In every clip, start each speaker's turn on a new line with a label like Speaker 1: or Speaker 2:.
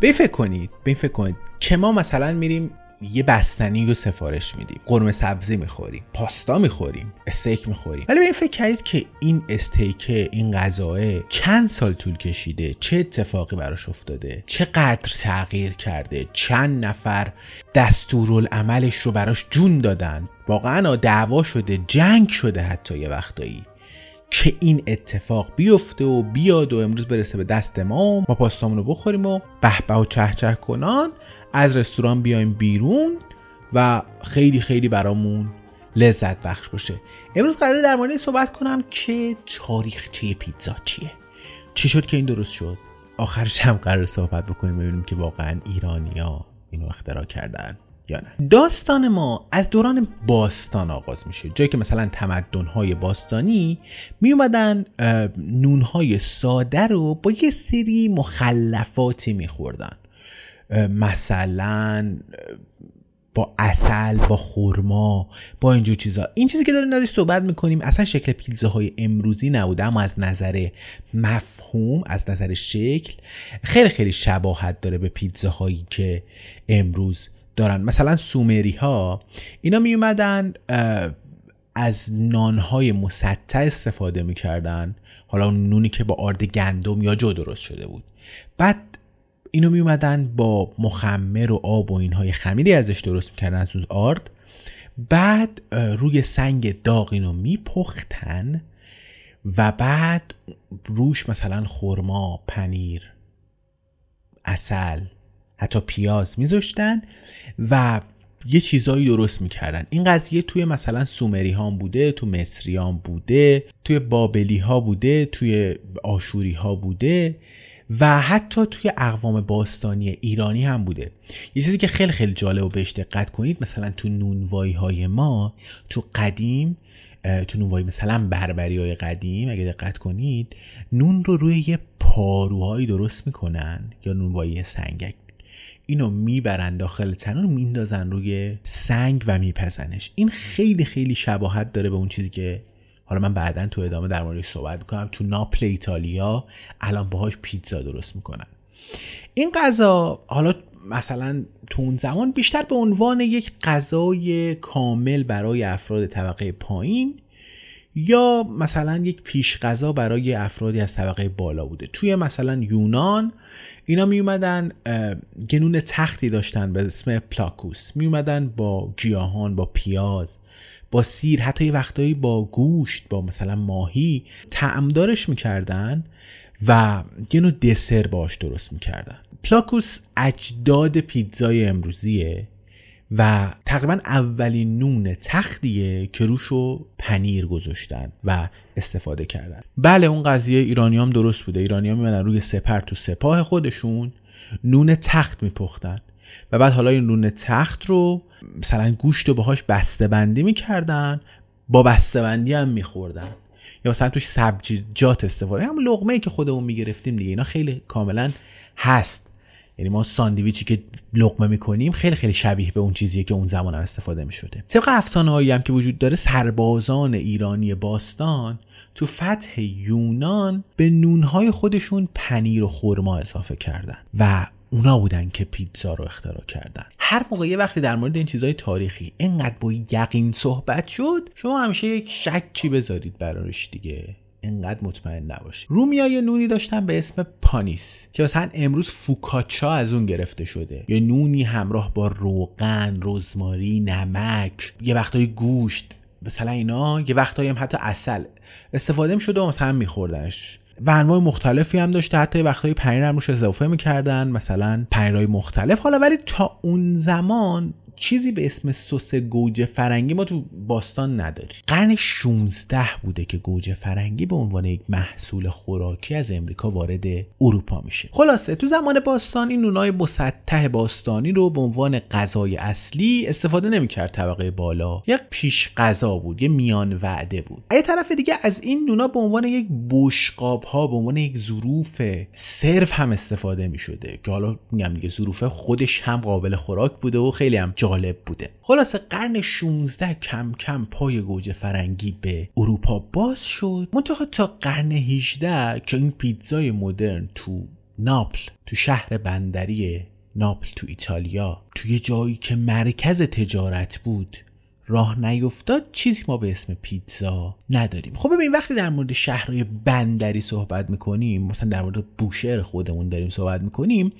Speaker 1: به فکر کنید به فکر کنید که ما مثلا میریم یه بستنی رو سفارش میدیم قرمه سبزی می‌خوریم پاستا می‌خوریم استیک می‌خوریم. ولی به این فکر کردید که این استیک این غذاه چند سال طول کشیده؟ چه اتفاقی براش افتاده؟ چقدر تغییر کرده؟ چند نفر دستورالعملش رو براش جون دادن؟ واقعا دعوا شده جنگ شده حتی یه وقتایی. که این اتفاق بیفته و بیاد و امروز برسه به دست ما. ما پاستامون رو بخوریم و به و چه چه کنان. از رستوران بیایم بیرون و خیلی خیلی برامون لذت بخش باشه. امروز قراره در مورد صحبت کنم که تاریخچه پیتزا چیه؟ چی شد که این درست شد؟ آخرش هم قرار صحبت بکنیم ببینیم که واقعا ایرانیا اینو اختراع کردن. داستان ما از دوران باستان آغاز میشه. جایی که مثلا تمدنهای باستانی می اومدن نونهای ساده رو با یه سری مخلفاتی میخوردن. مثلا با اصل با خورما با اینجور چیزا. این چیزی که داریم ازش صحبت می‌کنیم اصلا شکل پیتزاهای امروزی نبوده اما از نظر مفهوم از نظر شکل خیلی خیلی شباهت داره به پیتزاهایی که امروز دارن. مثلا سومری ها اینا می اومدن از نانهای مسطح استفاده می‌کردن. حالا اون نونی که با آرد گندم یا جو درست شده بود. بعد اینو می اومدن با مخمر و آب و اینهای خمیری ازش درست می‌کردن از اون آرد. بعد روی سنگ داغ اینو میپختن و بعد روش مثلا خرما پنیر اصل حتی پیاز میذاشتن و یه چیزایی درست می‌کردن. این قضیه توی مثلا سومری ها بوده تو ها بوده توی بابلی ها بوده توی آشوری ها بوده و حتی توی اقوام باستانی ایرانی هم بوده. یه چیزی که خیلی خیلی جالب و بهش دقت کنید مثلا تو نونوایی های ما تو قدیم تو نونوایی مثلا بربری های قدیم اگه دقت کنید نون رو روی یه پاروهایی درست می‌کنن یا نونوایی سنگک. اینو می‌برن داخل تنور میندازن روی سنگ و میپزنش. این خیلی خیلی شباهت داره به اون چیزی که حالا من بعدا تو ادامه در موردش صحبت می‌کنم. تو ناپل ایتالیا الان باهاش پیتزا درست می‌کنن. این غذا حالا مثلا تو اون زمان بیشتر به عنوان یک غذای کامل برای افراد طبقه پایین یا مثلا یک پیش غذا برای افرادی از طبقه بالا بوده. توی مثلا یونان اینا می اومدن گنون تختی داشتن به اسم پلاکوس. می اومدن با گیاهان با پیاز با سیر حتی یه وقتایی با گوشت با مثلا ماهی تعمدارش می‌کردن و یه نوع دسر باش درست می‌کردن. پلاکوس اجداد پیتزای امروزیه. و تقریبا اولین نون تختیه که روشو پنیر گذاشتن و استفاده کردن. بله اون قضیه ایرانی هم درست بوده. ایرانی ها میمدن روی سپر تو سپاه خودشون نون تخت میپختن. و بعد حالا این نون تخت رو مثلا گوشت رو باهاش بسته بندی می‌کردن با بسته بندی هم میخوردن. یا مثلا توش سبزیجات استفاده. هم لقمه ای که خودمون می‌گرفتیم دیگه اینا خیلی کاملا هست. یعنی ما ساندویچی که لقمه می‌کنیم خیلی خیلی شبیه به اون چیزیه که اون زمان هم استفاده می‌شده. طبق افسانه هم که وجود داره سربازان ایرانی باستان تو فتح یونان به نونهای خودشون پنیر و خرما اضافه کردن و اونا بودن که پیتزا رو اختراع کردن. هر موقع یه وقتی در مورد این چیزهای تاریخی اینقدر با یقین صحبت شد شما همیشه یک شکی بذارید براش دیگه. انقدر مطمئن نباشید رومیای نونی داشتن به اسم پانیس که مثلا امروز فوکاچا از اون گرفته شده. یا نونی همراه با روغن رزماری نمک یه وقتای گوشت مثلا اینا یه وقتایی هم حتی اصل استفاده می شده و مثلا میخوردنش. و انواع مختلفی هم داشته حتی وقتهای پنیر هم روش اضافه می‌کردن. مثلا پنیرهای مختلف. حالا ولی تا اون زمان چیزی به اسم سس گوجه فرنگی ما تو باستان نداریم. قرن 16 بوده که گوجه فرنگی به عنوان یک محصول خوراکی از امریکا وارد اروپا میشه. خلاصه تو زمان باستان این نونای مسطح باستانی رو به عنوان غذای اصلی استفاده نمی‌کرد طبقه بالا. یک پیش غذا بود یه میان وعده بود. یه طرف دیگه از این نونا به عنوان یک بشقاب ها به عنوان یک ظروف صرف هم استفاده می‌شده که حالا میگم دیگه ظروف خودش هم قابل خوراک بوده و خیلی هم جالب بوده. خلاصه قرن 16 کم کم پای گوجه فرنگی به اروپا باز شد. منتها تا قرن 18 که این پیتزای مدرن تو ناپل تو شهر بندری ناپل تو ایتالیا توی جایی که مرکز تجارت بود راه نیفتاد چیزی ما به اسم پیتزا نداریم. خب ببین وقتی در مورد شهرهای بندری صحبت می‌کنیم مثلا در مورد بوشهر خودمون داریم صحبت می‌کنیم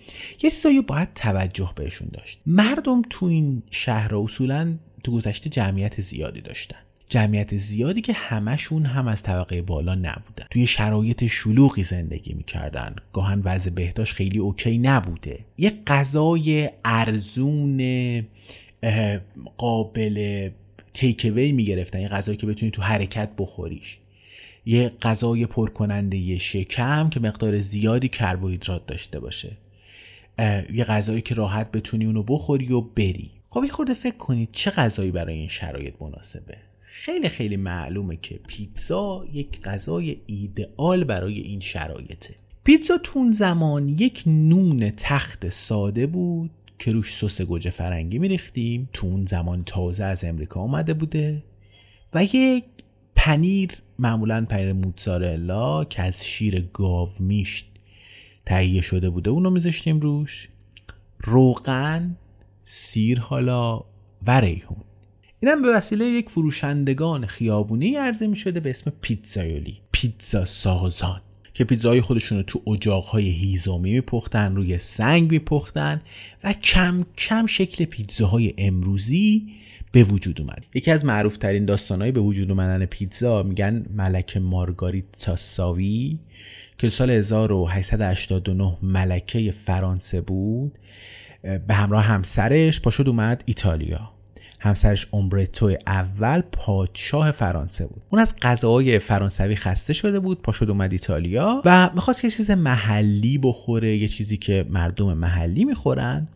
Speaker 1: یه چیزایی باید توجه بهشون داشت. مردم تو این شهر اصولا تو گذشته جمعیت زیادی داشتن. جمعیت زیادی که همشون هم از طبقه بالا نبودن. توی شرایط شلوغی زندگی می‌کردن. گاهن وضع بهداشت خیلی اوکی نبوده. یه غذای ارزون قابل تیکوی می‌گرفتن. یه غذایی که بتونی تو حرکت بخوریش. یه غذای پرکننده شکم که مقدار زیادی کربوهیدرات داشته باشه. یه غذایی که راحت بتونی اونو بخوری و بری. خب یه خورده فکر کنید چه غذایی برای این شرایط مناسبه. خیلی خیلی معلومه که پیتزا یک غذای ایدئال برای این شرایطه. پیتزا تون زمان یک نون تخت ساده بود که روش سس گوجه فرنگی میریختیم. تو اون زمان تازه از امریکا اومده بوده. و یک پنیر معمولا پنیر موتزارلا که از شیر گاو میشت تهیه شده بوده اونو میذاشتیم روش. روغن سیر حالا و ریحون. اینم به وسیله یک فروشندگان خیابونی عرضه می شده به اسم پیتزایولی. پیتزا سازان. که پیتزای خودشون رو تو اجاقهای هیزومی میپختن روی سنگ میپختن و کم کم شکل پیتزاهای امروزی به وجود اومد. یکی از معروف ترین داستانهای به وجود اومدن پیتزا میگن ملکه مارگاریتا ساوی که سال 1889 ملکه فرانسه بود. به همراه همسرش پاشد اومد ایتالیا. همسرش اومبرتو اول پادشاه فرانسه بود. اون از غذاهای فرانسوی خسته شده بود پاشد اومد ایتالیا و می‌خواست یه چیز محلی بخوره یه چیزی که مردم محلی می‌خورن.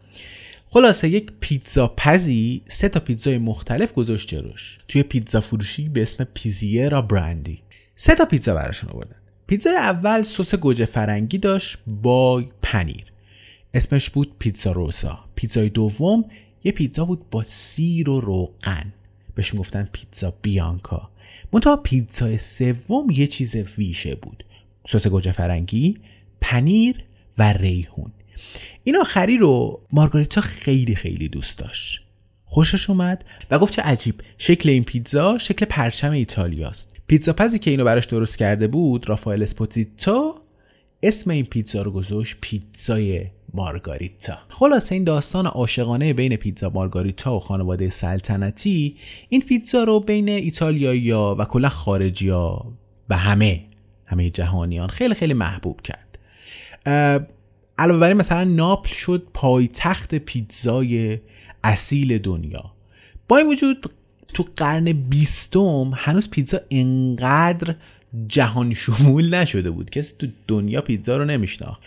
Speaker 1: خلاصه یک پیتزا پزی سه تا پیتزای مختلف گذاشت جلوش. توی پیتزا فروشی به اسم پیتزریا براندی سه تا پیتزا براشون آوردن. پیتزای اول سس گوجه فرنگی داشت با پنیر. اسمش بود پیتزا روسا پیتزای دوم یه پیتزا بود با سیر و روغن. بهش گفتن پیتزا بیانکا. منتها پیتزا سوم یه چیز ویژه بود. سس گوجه فرنگی پنیر و ریحون. این آخری رو مارگاریتا خیلی خیلی دوست داشت. خوشش اومد و گفت چه عجیب شکل این پیتزا شکل پرچم ایتالیاست. پیتزا پزی که اینو براش درست کرده بود رافائل اسپوزیتو اسم این پیتزا رو گذاشت پیتزای مارگاریتا. خلاصه این داستان عاشقانه بین پیتزا مارگاریتا و خانواده سلطنتی این پیتزا رو بین ایتالیایی و کلا خارجی ها و همه همه جهانیان خیلی خیلی محبوب کرد. علاوه بر مثلا ناپل شد پایتخت پیتزای اصیل دنیا. با این وجود تو قرن بیستم هنوز پیتزا انقدر جهان شمول نشده بود کسی تو دنیا پیتزا رو نمیشناخت.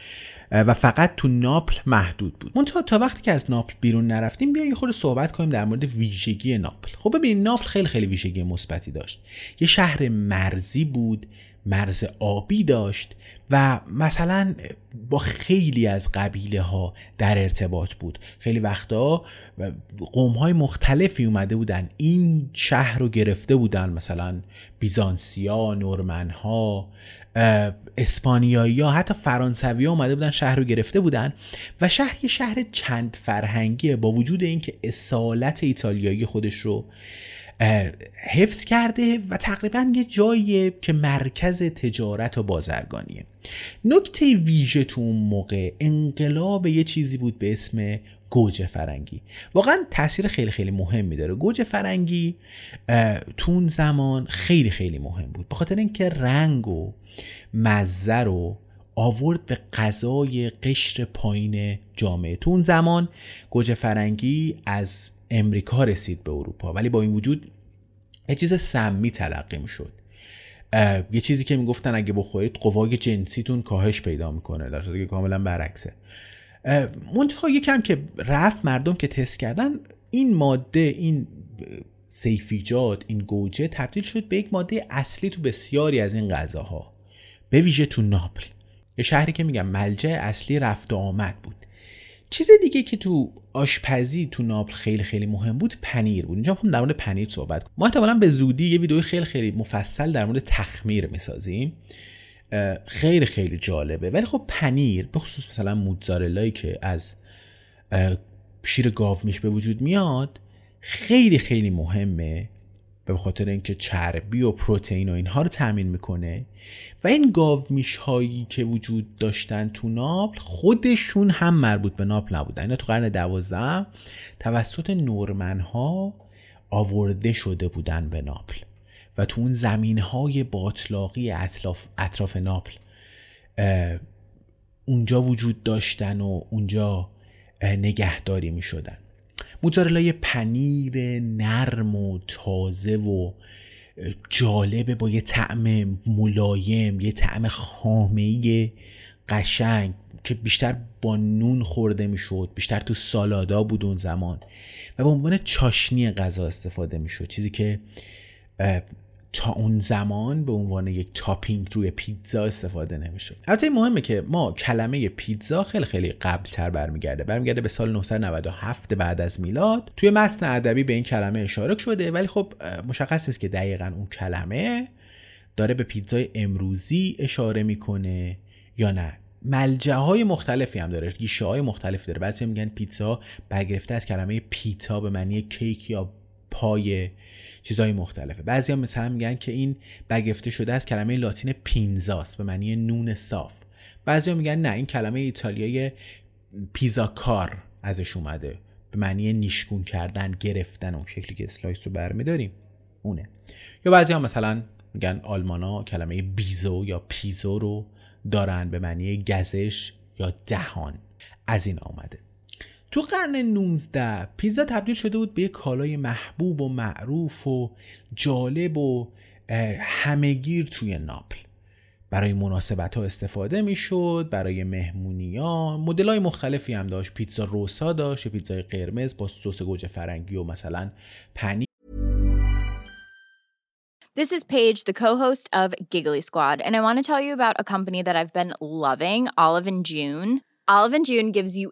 Speaker 1: و فقط تو ناپل محدود بود. منتها تا وقتی که از ناپل بیرون نرفتیم بیا یه خورده صحبت کنیم در مورد ویژگی ناپل. خب ببینید ناپل خیلی خیلی ویژگی مثبتی داشت. یه شهر مرزی بود مرز آبی داشت و مثلا با خیلی از قبیله ها در ارتباط بود. خیلی وقتا قوم های مختلفی اومده بودن. این شهر رو گرفته بودن مثلا بیزانسیا نورمن ها اسپانیایی ها حتی فرانسوی ها اومده بودن شهر رو گرفته بودن. و شهر یه شهر چند فرهنگیه با وجود اینکه اصالت ایتالیایی خودش رو حفظ کرده و تقریبا یه جایی که مرکز تجارت و بازرگانیه. نکته ویژه تو اون موقع انقلاب یه چیزی بود به اسم گوجه فرنگی. واقعا تاثیر خیلی خیلی مهمی داره. گوجه فرنگی تو اون زمان خیلی خیلی مهم بود. به خاطر اینکه رنگ و مزه رو آورد به غذای قشر پایین جامعه. تو اون زمان گوجه فرنگی از امریکا رسید به اروپا ولی با این وجود یه چیز سمی تلقی می‌شد یه چیزی که می‌گفتن اگه بخورید قوای جنسیتون کاهش پیدا می‌کنه در که کاملا برعکسه. منتها یکم که رفت مردم که تست کردن این ماده این سیفیجات این گوجه تبدیل شد به یک ماده اصلی تو بسیاری از این غذاها به ویژه تو ناپل. یه شهری که میگم ملجع اصلی رفت و آمد بود. چیز دیگه که تو آشپزی تو ناپل خیلی خیلی مهم بود پنیر بود. اینجا می‌خوام در مورد پنیر صحبت کنم. ما احتمالا به زودی یه ویدیو خیلی خیلی مفصل در مورد تخمیر می‌سازیم. خیلی خیلی جالبه. ولی خب پنیر به خصوص مثلا موتزارلایی که از شیر گاو میش به وجود میاد خیلی خیلی مهمه. به خاطر اینکه چربی و پروتئین و اینها رو تامین می‌کنه و این گاومیش هایی که وجود داشتن تو ناپل خودشون هم مربوط به ناپل نبودن. اینا تو قرن دوازده توسط نورمن ها آورده شده بودن به ناپل و تو اون زمین های باطلاقی اطراف, اطراف ناپل اونجا وجود داشتن و اونجا نگهداری می شدن موتزارلای پنیر نرم و تازه و جالبه با یه طعم ملایم یه طعم خامه قشنگ که بیشتر با نون خورده می‌شد بیشتر تو سالادا بود اون زمان و به عنوان چاشنی غذا استفاده می‌شد. چیزی که تا اون زمان به عنوان یک تاپینگ روی پیتزا استفاده نمی‌شد. البته مهمه که ما کلمه پیتزا خیلی خیلی قبل تر برمیگرده. برمیگرده به سال 997 بعد از میلاد. توی متن ادبی به این کلمه اشاره شده ولی خب مشخص است که دقیقا اون کلمه داره به پیتزای امروزی اشاره می‌کنه یا نه. ملجه های مختلفی هم داره گیشه های مختلفی داره. بعضی میگن پیتزا برگرفته از کلمه پیتا به معنی کیک یا پای چیزهای مختلفه. بعضی هم مثلا میگن که این برگرفته شده از کلمه لاتین پینزاست به معنی نون صاف. بعضی هم میگن نه این کلمه ایتالیای پیزاکار ازش اومده. به معنی نیشگون کردن گرفتن اون شکلی که slice رو برمیداریم. اونه. یا بعضی هم مثلا میگن آلمانا کلمه بیزو یا پیزو رو دارن به معنی گزش یا دهان. از این آمده تو قرن 19 پیزا تبدیل شده بود به یک کالای محبوب و معروف و جالب و همهگیر توی ناپل. برای مناسبت ها استفاده می شد برای مهمونی ها مدل های مختلفی هم داشت. پیتزا روسا داشت پیتزای قرمز با سس گوجه فرنگی و مثلا پنیر.
Speaker 2: This is Paige, the co-host of Giggly Squad, and I want to tell you about a company that I've been loving, Olive and June. Olive and June gives you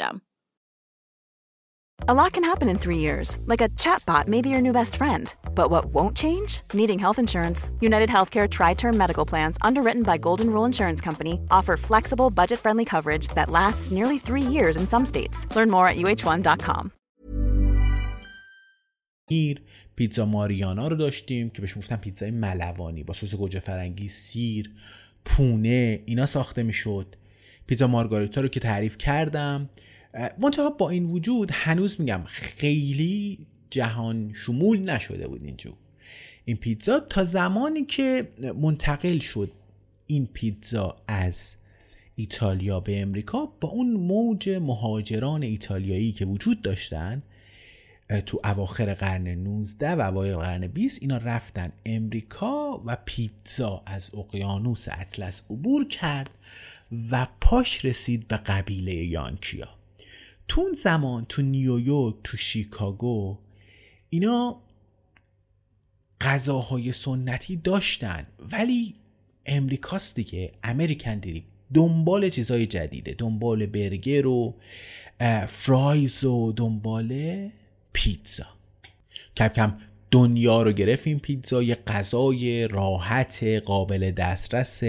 Speaker 3: A lot can happen in three years, like a chatbot may be your new best friend. But what won't change? Needing health insurance. United Healthcare Tri Term Medical Plans, underwritten by Golden Rule Insurance Company, offer flexible, budget friendly coverage that lasts nearly three years in some states. Learn more at uh1.com.
Speaker 1: پیتزا ماریانا رو داشتیم که بهش گفتن پیتزای ملوانی با سس گوجه فرنگی، سیر، پونه اینا ساخته میشد. پیتزا مارگاریتا رو که تعریف کردم منتها با این وجود هنوز میگم خیلی جهان شمول نشده بود اینجور این پیتزا تا زمانی که منتقل شد این پیتزا از ایتالیا به امریکا با اون موج مهاجران ایتالیایی که وجود داشتن تو اواخر قرن 19 و اوایل قرن 20 اینا رفتن امریکا و پیتزا از اقیانوس اطلس عبور کرد و پاش رسید به قبیله یانکیا. تو اون زمان تو نیویورک تو شیکاگو اینا غذاهای سنتی داشتن. ولی امریکاست دیگه امریکن دری دنبال چیزهای جدیده. دنبال برگر و فرایز و دنبال پیتزا. کم کم دنیا رو گرفت این پیتزا یه غذای راحت قابل دسترس.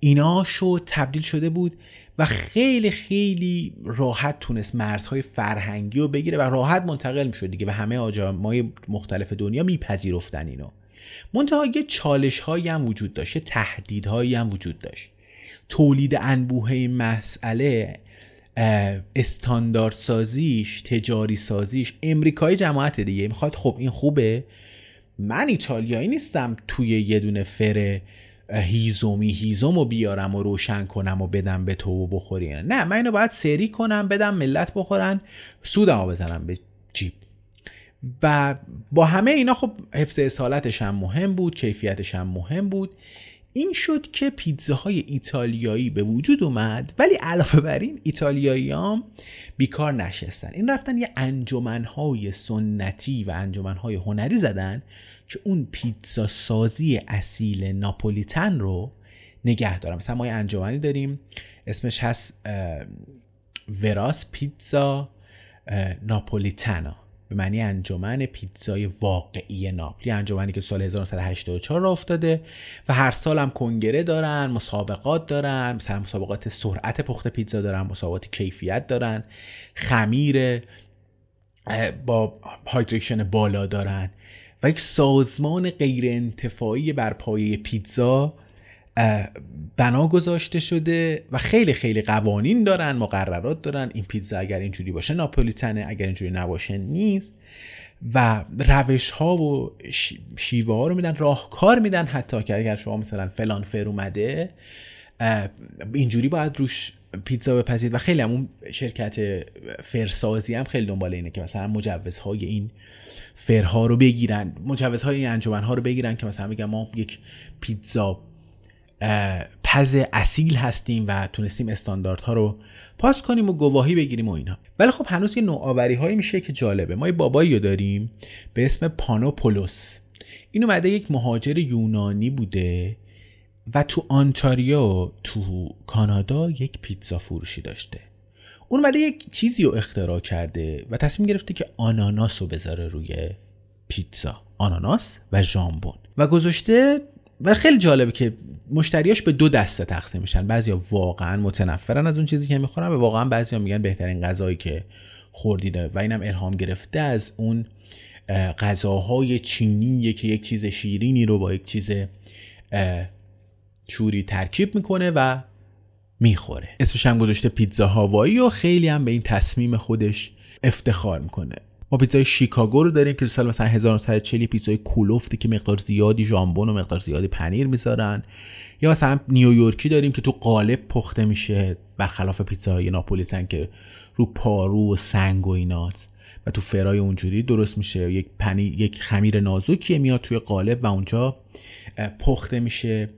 Speaker 1: اینا شد تبدیل شده بود و خیلی خیلی راحت تونست مرزهای فرهنگی رو بگیره و راحت منتقل می‌شد دیگه و همه آجامای مختلف دنیا میپذیرفتن اینو. منتها یه چالش هایی هم وجود داشت تهدیدهایی هم وجود داشت. تولید انبوه این مسئله استاندارد سازیش تجاری سازیش امریکای جماعت دیگه. می‌خواد خب این خوبه. من ایتالیایی نیستم توی یه دونه فر هیزومی هیزوم رو بیارم و روشن کنم و بدم به تو و بخوری نه من اینو باید سری کنم بدم ملت بخورن سودمو بزنم به جیب. و با همه اینا خب حفظ اصالتش هم مهم بود کیفیتش هم مهم بود. این شد که پیتزاهای ایتالیایی به وجود اومد ولی علاوه بر این ایتالیایی بیکار نشستن. این رفتن یه انجمنهای سنتی و انجمنهای هنری زدن که اون پیتزا سازی اصیل ناپولیتن رو نگه دارم. مثلا ما یه انجمنی داریم اسمش هست وراس پیتزا ناپولیتانا به معنی انجمن پیتزای واقعی ناپلی انجمنی که سال 1984 را افتاده و هر سال هم کنگره دارن مسابقات دارن مثلا مسابقات سرعت پخت پیتزا دارن مسابقات کیفیت دارن خمیر با هایدریشن بالا دارن. و یک سازمان غیر انتفاعی بر پایه پیتزا بنا گذاشته شده و خیلی خیلی قوانین دارن مقررات دارن. این پیتزا اگر اینجوری باشه ناپولیتنه اگر اینجوری نباشه نیست. و روش ها و شیوه ها رو میدن راهکار میدن حتی که اگر شما مثلا فلان فر اومده اینجوری باید روش پیتزا بپذید و خیلی همون شرکت فرسازی هم خیلی دنبال اینه که مثلا مجوزهای این فرها رو بگیرن مجوزهای این انجمن ها رو بگیرن که مثلا میگن ما یک پیتزا پز اصیل هستیم و تونستیم استانداردها رو پاس کنیم و گواهی بگیریم و اینا. ولی خب هنوز یه نوآوری هایی میشه که جالبه. ما یه بابایی رو داریم به اسم پانوپولوس این اومده یک مهاجر یونانی بوده و تو آنتاریو تو کانادا یک پیتزا فروشی داشته. اون اومده یک چیزی رو اختراع کرده و تصمیم گرفته که آناناس رو بذاره روی پیتزا. آناناس و ژامبون. و گذاشته و خیلی جالبه که مشتریاش به دو دسته تقسیم میشن. بعضیا واقعا متنفرن از اون چیزی که می‌خورن و واقعا بعضیا میگن بهترین غذایی که خوردیده. و اینم الهام گرفته از اون غذاهای چینی که یک چیز شیرینی رو با یک چیز چوری ترکیب می‌کنه و می‌خوره. اسمش هم گذاشته پیتزا هاوایی و خیلی هم به این تصمیم خودش افتخار می‌کنه. ما پیتزای شیکاگو رو داریم که سال مثلا 1940 پیتزای کولوفتی که مقدار زیادی ژامبون و مقدار زیادی پنیر می‌ذارن. یا مثلا نیویورکی داریم که تو قالب پخته میشه برخلاف پیتزاهای ناپولیتن که رو پارو و سنگ و ایناست. و تو فرای اونجوری درست میشه. یک پنیر یک خمیر نازکیه میاد توی قالب و اونجا پخته میشه.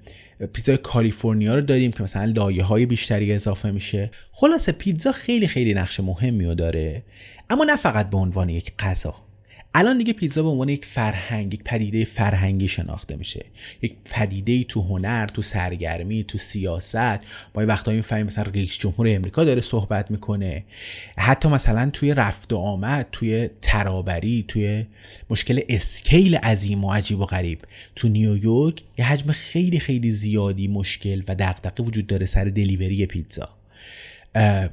Speaker 1: پیتزای کالیفرنیا رو داریم که مثلا لایه های بیشتری اضافه میشه. خلاصه پیتزا خیلی خیلی نقش مهمی رو داره. اما نه فقط به عنوان یک غذا. الان دیگه پیتزا به عنوان یک فرهنگ یک پدیده فرهنگی شناخته میشه. یک پدیده تو هنر تو سرگرمی تو سیاست. ما وقتایی می‌فهمیم مثلا رئیس جمهور امریکا داره صحبت می‌کنه. حتی مثلا توی رفت و آمد توی ترابری توی مشکل اسکیل عظیم و عجیب و غریب. تو نیویورک یه حجم خیلی خیلی زیادی مشکل و دغدغه وجود داره سر دلیوری پیتزا.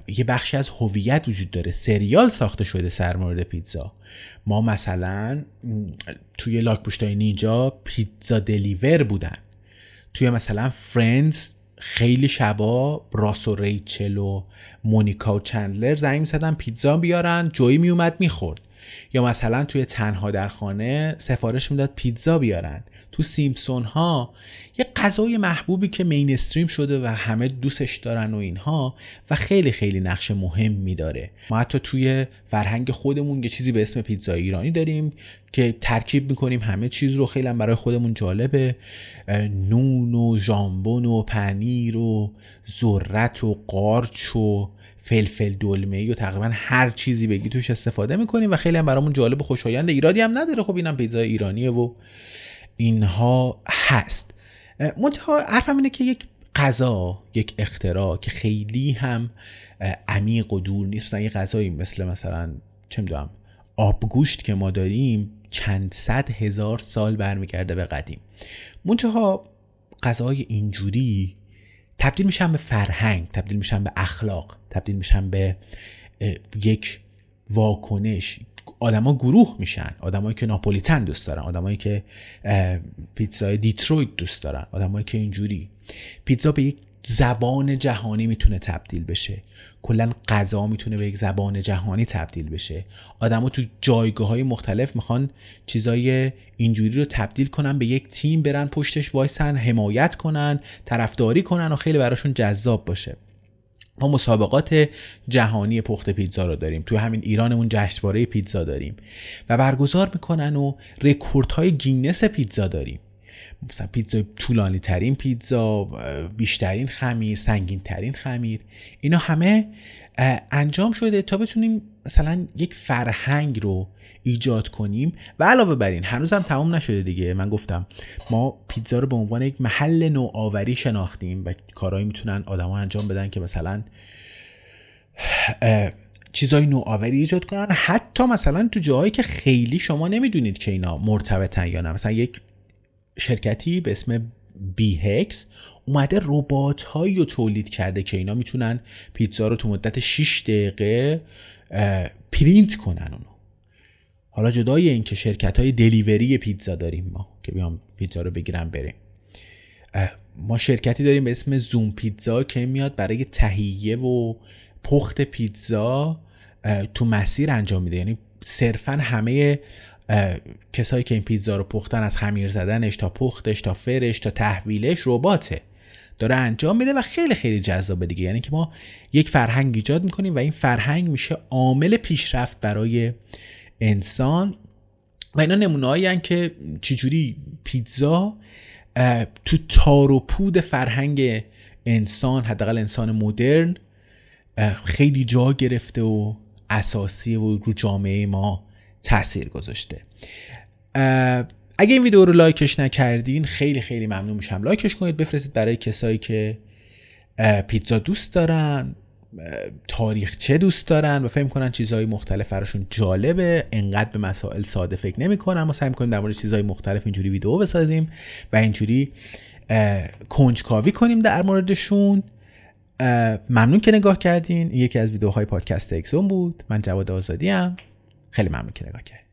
Speaker 1: یه بخشی از هویت وجود داره. سریال ساخته شده سر مورد پیتزا. ما مثلا توی لاک پوشتای نینجا پیتزا دلیور بودن. توی مثلا فرندز خیلی شبا راس و ریچل و مونیکا و چندلر زنگ می‌زدن پیتزا بیارن جوی میومد می‌خورد. یا مثلا توی تنها در خانه سفارش می‌داد پیتزا بیارن. تو سیمپسون ها یه غذای محبوبی که مینستریم شده و همه دوستش دارن و اینها و خیلی خیلی نقش مهم داره ما حتی توی فرهنگ خودمون یه چیزی به اسم پیتزا ایرانی داریم که ترکیب می‌کنیم. همه چیز رو خیلی برای خودمون جالبه. نون و ژامبون و پنیر و ذرت و قارچ و فلفل دلمه و تقریبا هر چیزی بگی توش استفاده می‌کنیم و خیلی هم برامون جالب و خوشایند. ایرادی هم نداره. خب اینم پیتزا ایرانیه و اینها هست. منتها حرفم اینه که یک غذا یک اختراع که خیلی هم عمیق و دور نیست. مثلا یه غذایی مثل مثلا چه می‌دونم آبگوشت که ما داریم چند صد هزار سال برمیگرده به قدیم. منتها غذاهای اینجوری تبدیل میشن به فرهنگ تبدیل میشن به اخلاق تبدیل میشن به یک واکنش. آدما گروه میشن. آدمایی که ناپولیتن دوست دارن. آدمایی که پیتزای دیترویت دوست دارن. آدمایی که اینجوری. پیتزا به یک زبان جهانی می‌تونه تبدیل بشه. کلا غذا می‌تونه به یک زبان جهانی تبدیل بشه. آدما تو جایگاه های مختلف می‌خوان چیزای اینجوری رو تبدیل کنن به یک تیم برن پشتش وایسن حمایت کنن طرفداری کنن و خیلی براشون جذاب باشه. ما مسابقات جهانی پخت پیتزا رو داریم. توی همین ایرانمون جشنواره پیتزا داریم. و برگزار می‌کنن رکوردهای گینس پیتزا داریم. مثلا پیتزا طولانی ترین پیتزا بیشترین خمیر سنگین ترین خمیر. اینا همه انجام شده تا بتونیم مثلا یک فرهنگ رو ایجاد کنیم. و علاوه بر این هنوزم تمام نشده دیگه. من گفتم ما پیتزا رو به عنوان یک محل نوآوری شناختیم و کارهایی می‌تونن آدما انجام بدن که مثلا چیزای نوآوری ایجاد کنن. حتی مثلا تو جاهایی که خیلی شما نمی‌دونید که اینا مرتبطن یا نه. مثلا یک شرکتی به اسم بی هکس اومده ربات هایی رو تولید کرده که اینا می‌تونن پیتزا رو تو مدت 6 دقیقه پرینت کنن اونو. حالا جدای اینکه شرکت های دلیوری پیتزا داریم ما که بیام پیتزا رو بگیرم بریم. ما شرکتی داریم به اسم زوم پیتزا که میاد برای تهیه و پخت پیتزا تو مسیر انجام میده. یعنی صرفا همه کسایی که این پیتزا رو پختن از خمیر زدنش تا پختش تا فرش تا تحویلش رباته داره انجام میده و خیلی خیلی جذابه دیگه. یعنی که ما یک فرهنگ ایجاد می‌کنیم و این فرهنگ میشه عامل پیشرفت برای انسان. و اینا نمونه که چجوری پیتزا تو تار و پود فرهنگ انسان حداقل انسان مدرن خیلی جا گرفته و اساسی و رو جامعه ما تاثیر گذاشته. اگه این ویدیو رو لایکش نکردین خیلی خیلی ممنون میشم. لایکش کنید بفرستید برای کسایی که پیتزا دوست دارن تاریخچه دوست دارن و فهم کنن چیزهای مختلف براشون جالبه. انقدر به مسائل ساده فکر نمی‌کنن. ما سعی می‌کنیم در مورد چیزهای مختلف اینجوری ویدیو بسازیم و اینجوری کنجکاوی کنیم در موردشون. ممنون که نگاه کردین. یکی از ویدیوهای پادکست اکسون بود. من جواد آزادی خیلی ممنون که نگاه کردین